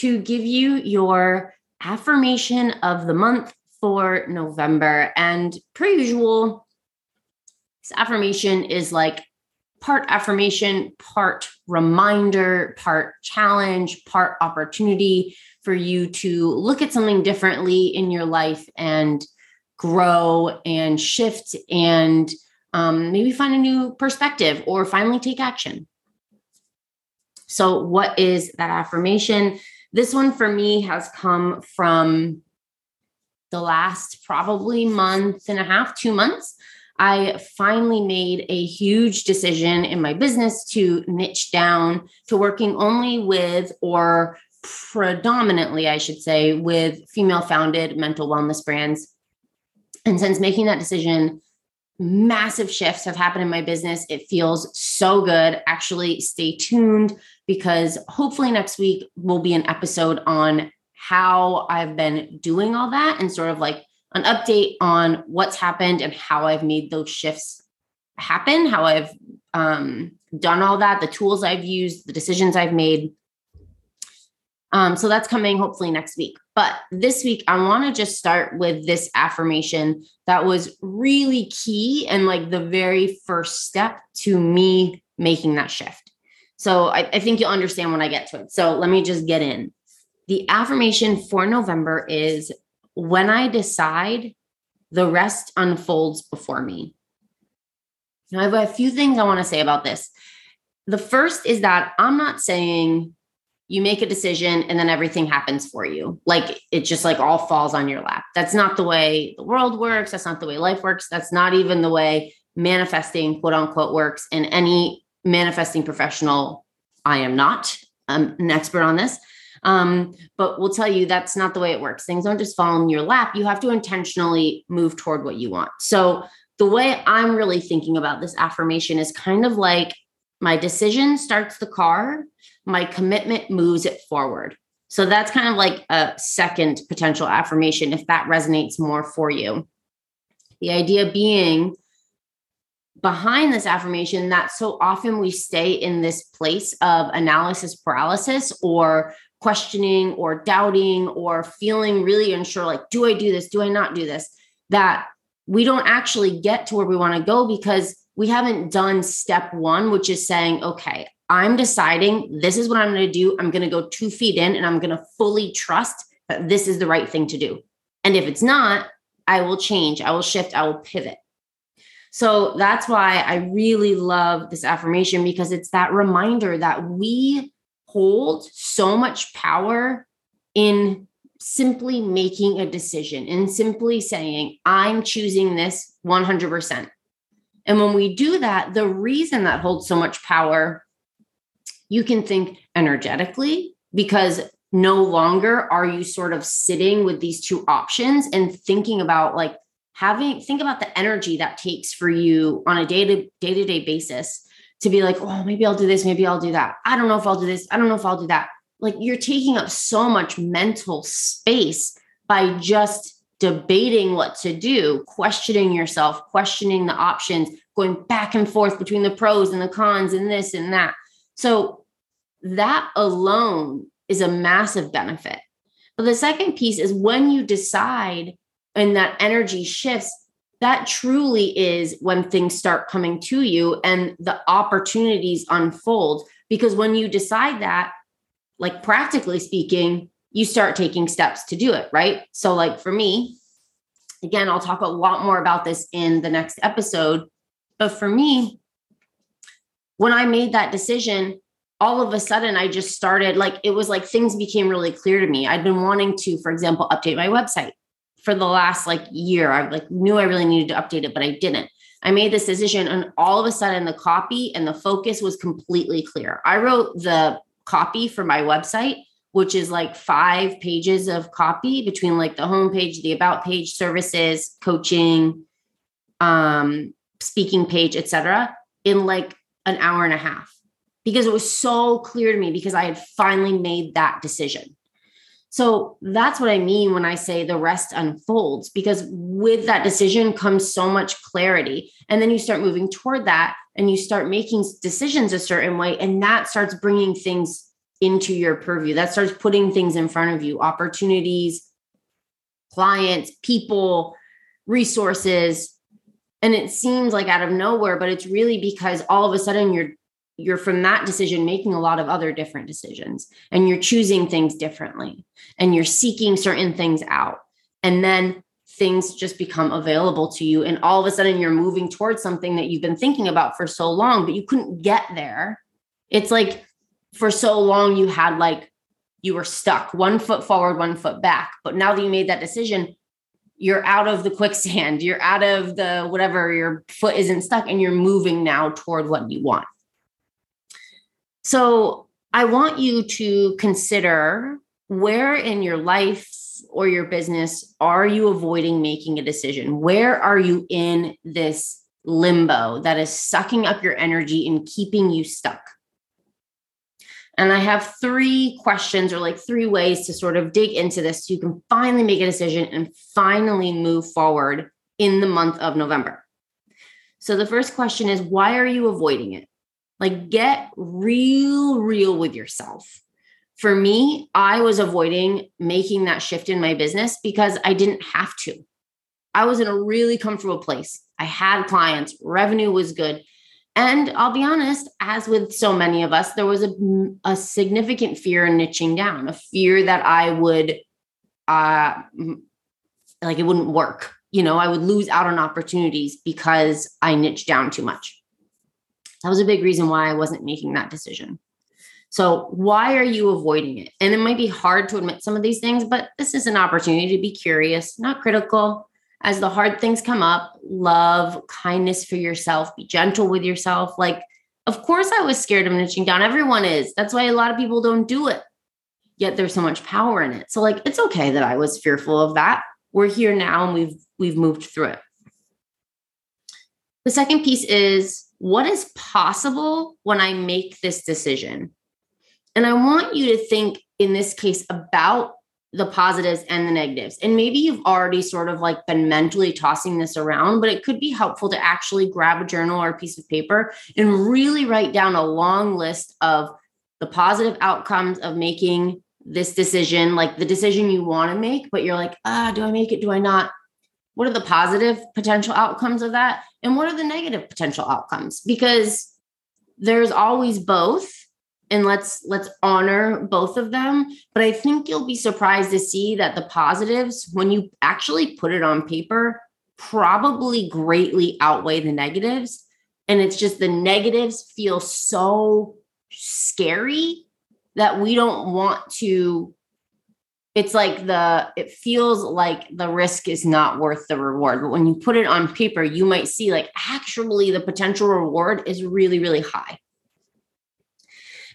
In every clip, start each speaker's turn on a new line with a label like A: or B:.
A: to give you your affirmation of the month for November. And per usual, this affirmation is like part affirmation, part reminder, part challenge, part opportunity for you to look at something differently in your life and grow and shift and um, maybe find a new perspective or finally take action. So, what is that affirmation? This one for me has come from the last probably month and a half, two months. I finally made a huge decision in my business to niche down to working only with, or predominantly, I should say, with female founded mental wellness brands. And since making that decision, massive shifts have happened in my business. It feels so good. Actually, stay tuned because hopefully next week will be an episode on how I've been doing all that and sort of like an update on what's happened and how I've made those shifts happen, how I've um, done all that, the tools I've used, the decisions I've made. Um, so that's coming hopefully next week. But this week, I want to just start with this affirmation that was really key and like the very first step to me making that shift. So I, I think you'll understand when I get to it. So let me just get in. The affirmation for November is when I decide, the rest unfolds before me. Now, I have a few things I want to say about this. The first is that I'm not saying you make a decision and then everything happens for you. Like it just like all falls on your lap. That's not the way the world works. That's not the way life works. That's not even the way manifesting, quote unquote, works And any manifesting professional. I am not I'm an expert on this. Um, but we'll tell you that's not the way it works. Things don't just fall in your lap. You have to intentionally move toward what you want. So, the way I'm really thinking about this affirmation is kind of like my decision starts the car, my commitment moves it forward. So, that's kind of like a second potential affirmation if that resonates more for you. The idea being behind this affirmation that so often we stay in this place of analysis paralysis or questioning or doubting or feeling really unsure like do i do this do i not do this that we don't actually get to where we want to go because we haven't done step one which is saying okay i'm deciding this is what i'm going to do. I'm going to go two feet in and i'm going to fully trust that this is the right thing to do. And if it's not i will change. I will shift. I will pivot. So that's why I really love this affirmation because it's that reminder that we hold so much power in simply making a decision and simply saying, I'm choosing this 100%. And when we do that, the reason that holds so much power, you can think energetically because no longer are you sort of sitting with these two options and thinking about like having think about the energy that takes for you on a day to day to day basis to be like, oh, maybe I'll do this, maybe I'll do that. I don't know if I'll do this, I don't know if I'll do that. Like you're taking up so much mental space by just debating what to do, questioning yourself, questioning the options, going back and forth between the pros and the cons and this and that. So that alone is a massive benefit. But the second piece is when you decide and that energy shifts, that truly is when things start coming to you and the opportunities unfold. Because when you decide that, like practically speaking, you start taking steps to do it, right? So, like for me, again, I'll talk a lot more about this in the next episode. But for me, when I made that decision, all of a sudden I just started like it was like things became really clear to me. I'd been wanting to, for example, update my website for the last like year. I like knew I really needed to update it, but I didn't. I made this decision and all of a sudden the copy and the focus was completely clear. I wrote the copy for my website, which is like five pages of copy between like the homepage, the about page, services, coaching, um, speaking page, etc., in like an hour and a half because it was so clear to me because I had finally made that decision. So that's what I mean when I say the rest unfolds, because with that decision comes so much clarity. And then you start moving toward that and you start making decisions a certain way. And that starts bringing things into your purview. That starts putting things in front of you opportunities, clients, people, resources. And it seems like out of nowhere, but it's really because all of a sudden you're you're from that decision making a lot of other different decisions and you're choosing things differently and you're seeking certain things out and then things just become available to you and all of a sudden you're moving towards something that you've been thinking about for so long but you couldn't get there it's like for so long you had like you were stuck one foot forward one foot back but now that you made that decision you're out of the quicksand you're out of the whatever your foot isn't stuck and you're moving now toward what you want so I want you to consider where in your life or your business are you avoiding making a decision? Where are you in this limbo that is sucking up your energy and keeping you stuck? And I have three questions or like three ways to sort of dig into this so you can finally make a decision and finally move forward in the month of November. So the first question is why are you avoiding it? Like, get real, real with yourself. For me, I was avoiding making that shift in my business because I didn't have to. I was in a really comfortable place. I had clients, revenue was good. And I'll be honest, as with so many of us, there was a, a significant fear in niching down, a fear that I would, uh, like it wouldn't work. You know, I would lose out on opportunities because I niched down too much. That was a big reason why I wasn't making that decision. So, why are you avoiding it? And it might be hard to admit some of these things, but this is an opportunity to be curious, not critical. As the hard things come up, love, kindness for yourself, be gentle with yourself. Like, of course, I was scared of niching down. Everyone is. That's why a lot of people don't do it. Yet there's so much power in it. So, like, it's okay that I was fearful of that. We're here now and we've we've moved through it. The second piece is what is possible when I make this decision? And I want you to think in this case about the positives and the negatives. And maybe you've already sort of like been mentally tossing this around, but it could be helpful to actually grab a journal or a piece of paper and really write down a long list of the positive outcomes of making this decision, like the decision you want to make, but you're like, ah, do I make it? Do I not? what are the positive potential outcomes of that and what are the negative potential outcomes because there's always both and let's let's honor both of them. But i think you'll be surprised to see that the positives when you actually put it on paper probably greatly outweigh the negatives. And it's just the negatives feel so scary that we don't want to it's like the it feels like the risk is not worth the reward. But when you put it on paper you might see like actually the potential reward is really really high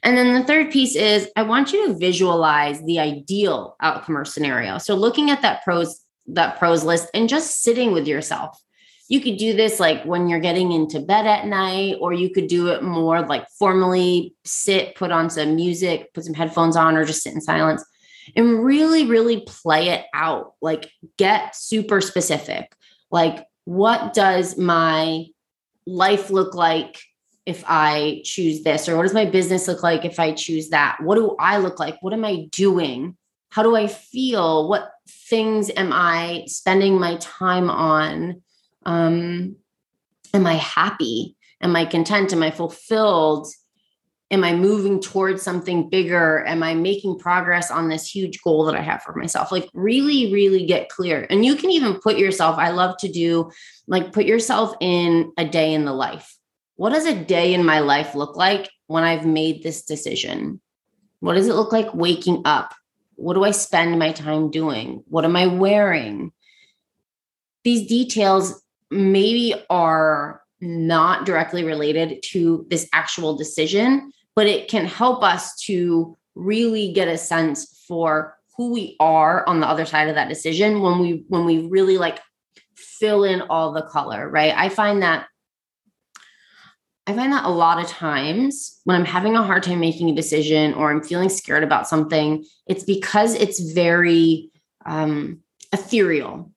A: and then the third piece is i want you to visualize the ideal outcome or scenario so looking at that pros that pros list and just sitting with yourself you could do this like when you're getting into bed at night or you could do it more like formally sit put on some music put some headphones on or just sit in silence and really, really play it out. Like, get super specific. Like, what does my life look like if I choose this? Or what does my business look like if I choose that? What do I look like? What am I doing? How do I feel? What things am I spending my time on? Um, am I happy? Am I content? Am I fulfilled? am I moving towards something bigger? Am I making progress on this huge goal that I have for myself? Like, really, really get clear. And you can even put yourself, I love to do like, put yourself in a day in the life. What does a day in my life look like when I've made this decision? What does it look like waking up? What do I spend my time doing? What am I wearing? These details maybe are not directly related to this actual decision, but it can help us to really get a sense for who we are on the other side of that decision when we when we really like fill in all the color right i find that i find that a lot of times when i'm having a hard time making a decision or i'm feeling scared about something it's because it's very um ethereal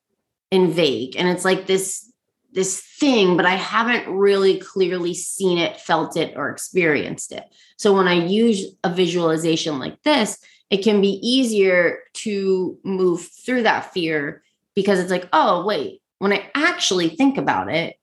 A: and vague and it's like this this thing, but I haven't really clearly seen it, felt it, or experienced it. So when I use a visualization like this, it can be easier to move through that fear because it's like, oh, wait, when I actually think about it,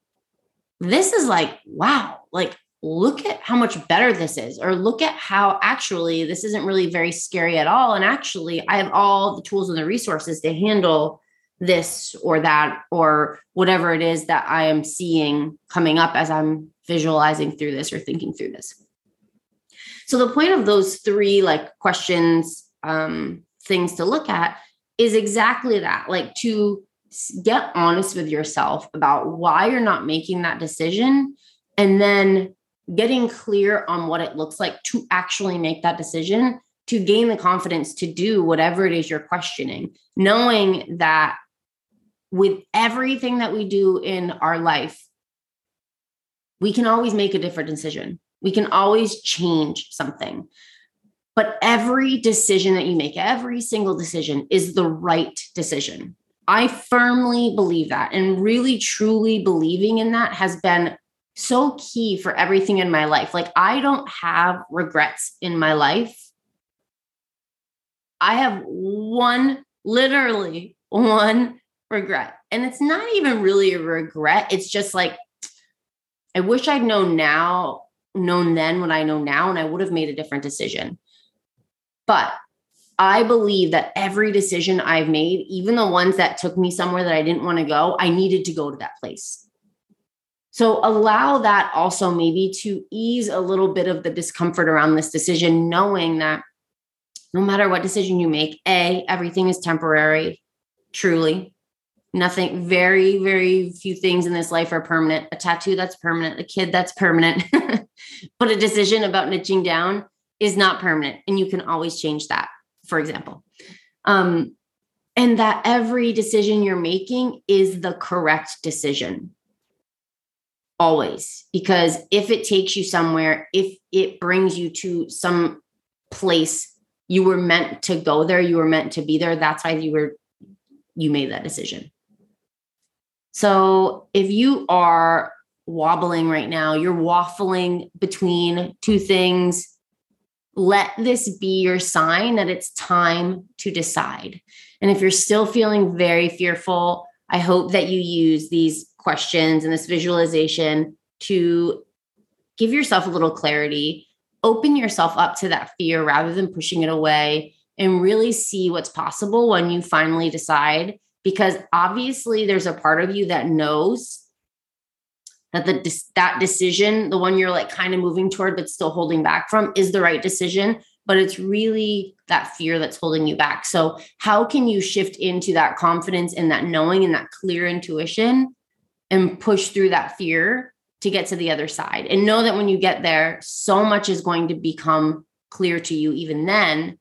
A: this is like, wow, like look at how much better this is, or look at how actually this isn't really very scary at all. And actually, I have all the tools and the resources to handle this or that or whatever it is that I am seeing coming up as I'm visualizing through this or thinking through this. So the point of those three like questions, um, things to look at is exactly that, like to get honest with yourself about why you're not making that decision and then getting clear on what it looks like to actually make that decision to gain the confidence to do whatever it is you're questioning, knowing that with everything that we do in our life, we can always make a different decision. We can always change something. But every decision that you make, every single decision is the right decision. I firmly believe that. And really, truly believing in that has been so key for everything in my life. Like, I don't have regrets in my life. I have one, literally one regret. And it's not even really a regret. It's just like, I wish I'd known now, known then what I know now, and I would have made a different decision. But I believe that every decision I've made, even the ones that took me somewhere that I didn't want to go, I needed to go to that place. So allow that also maybe to ease a little bit of the discomfort around this decision, knowing that no matter what decision you make, A, everything is temporary, truly. Nothing very very few things in this life are permanent. A tattoo that's permanent a kid that's permanent but a decision about niching down is not permanent and you can always change that for example. Um, and that every decision you're making is the correct decision. Always because if it takes you somewhere if it brings you to some place you were meant to go there you were meant to be there that's why you were you made that decision. So if you are wobbling right now, you're waffling between two things, let this be your sign that it's time to decide. And if you're still feeling very fearful, I hope that you use these questions and this visualization to give yourself a little clarity, open yourself up to that fear rather than pushing it away, and really see what's possible when you finally decide because obviously there's a part of you that knows that the that decision the one you're like kind of moving toward but still holding back from is the right decision but it's really that fear that's holding you back. So how can you shift into that confidence and that knowing and that clear intuition and push through that fear to get to the other side? And know that when you get there so much is going to become clear to you even then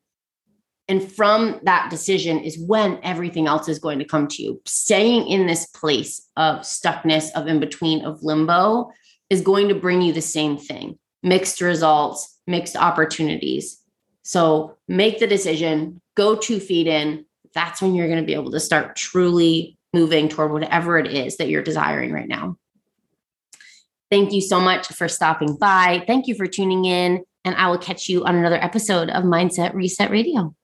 A: and from that decision is when everything else is going to come to you. Staying in this place of stuckness, of in between, of limbo is going to bring you the same thing mixed results, mixed opportunities. So make the decision, go two feet in. That's when you're going to be able to start truly moving toward whatever it is that you're desiring right now. Thank you so much for stopping by. Thank you for tuning in. And I will catch you on another episode of Mindset Reset Radio.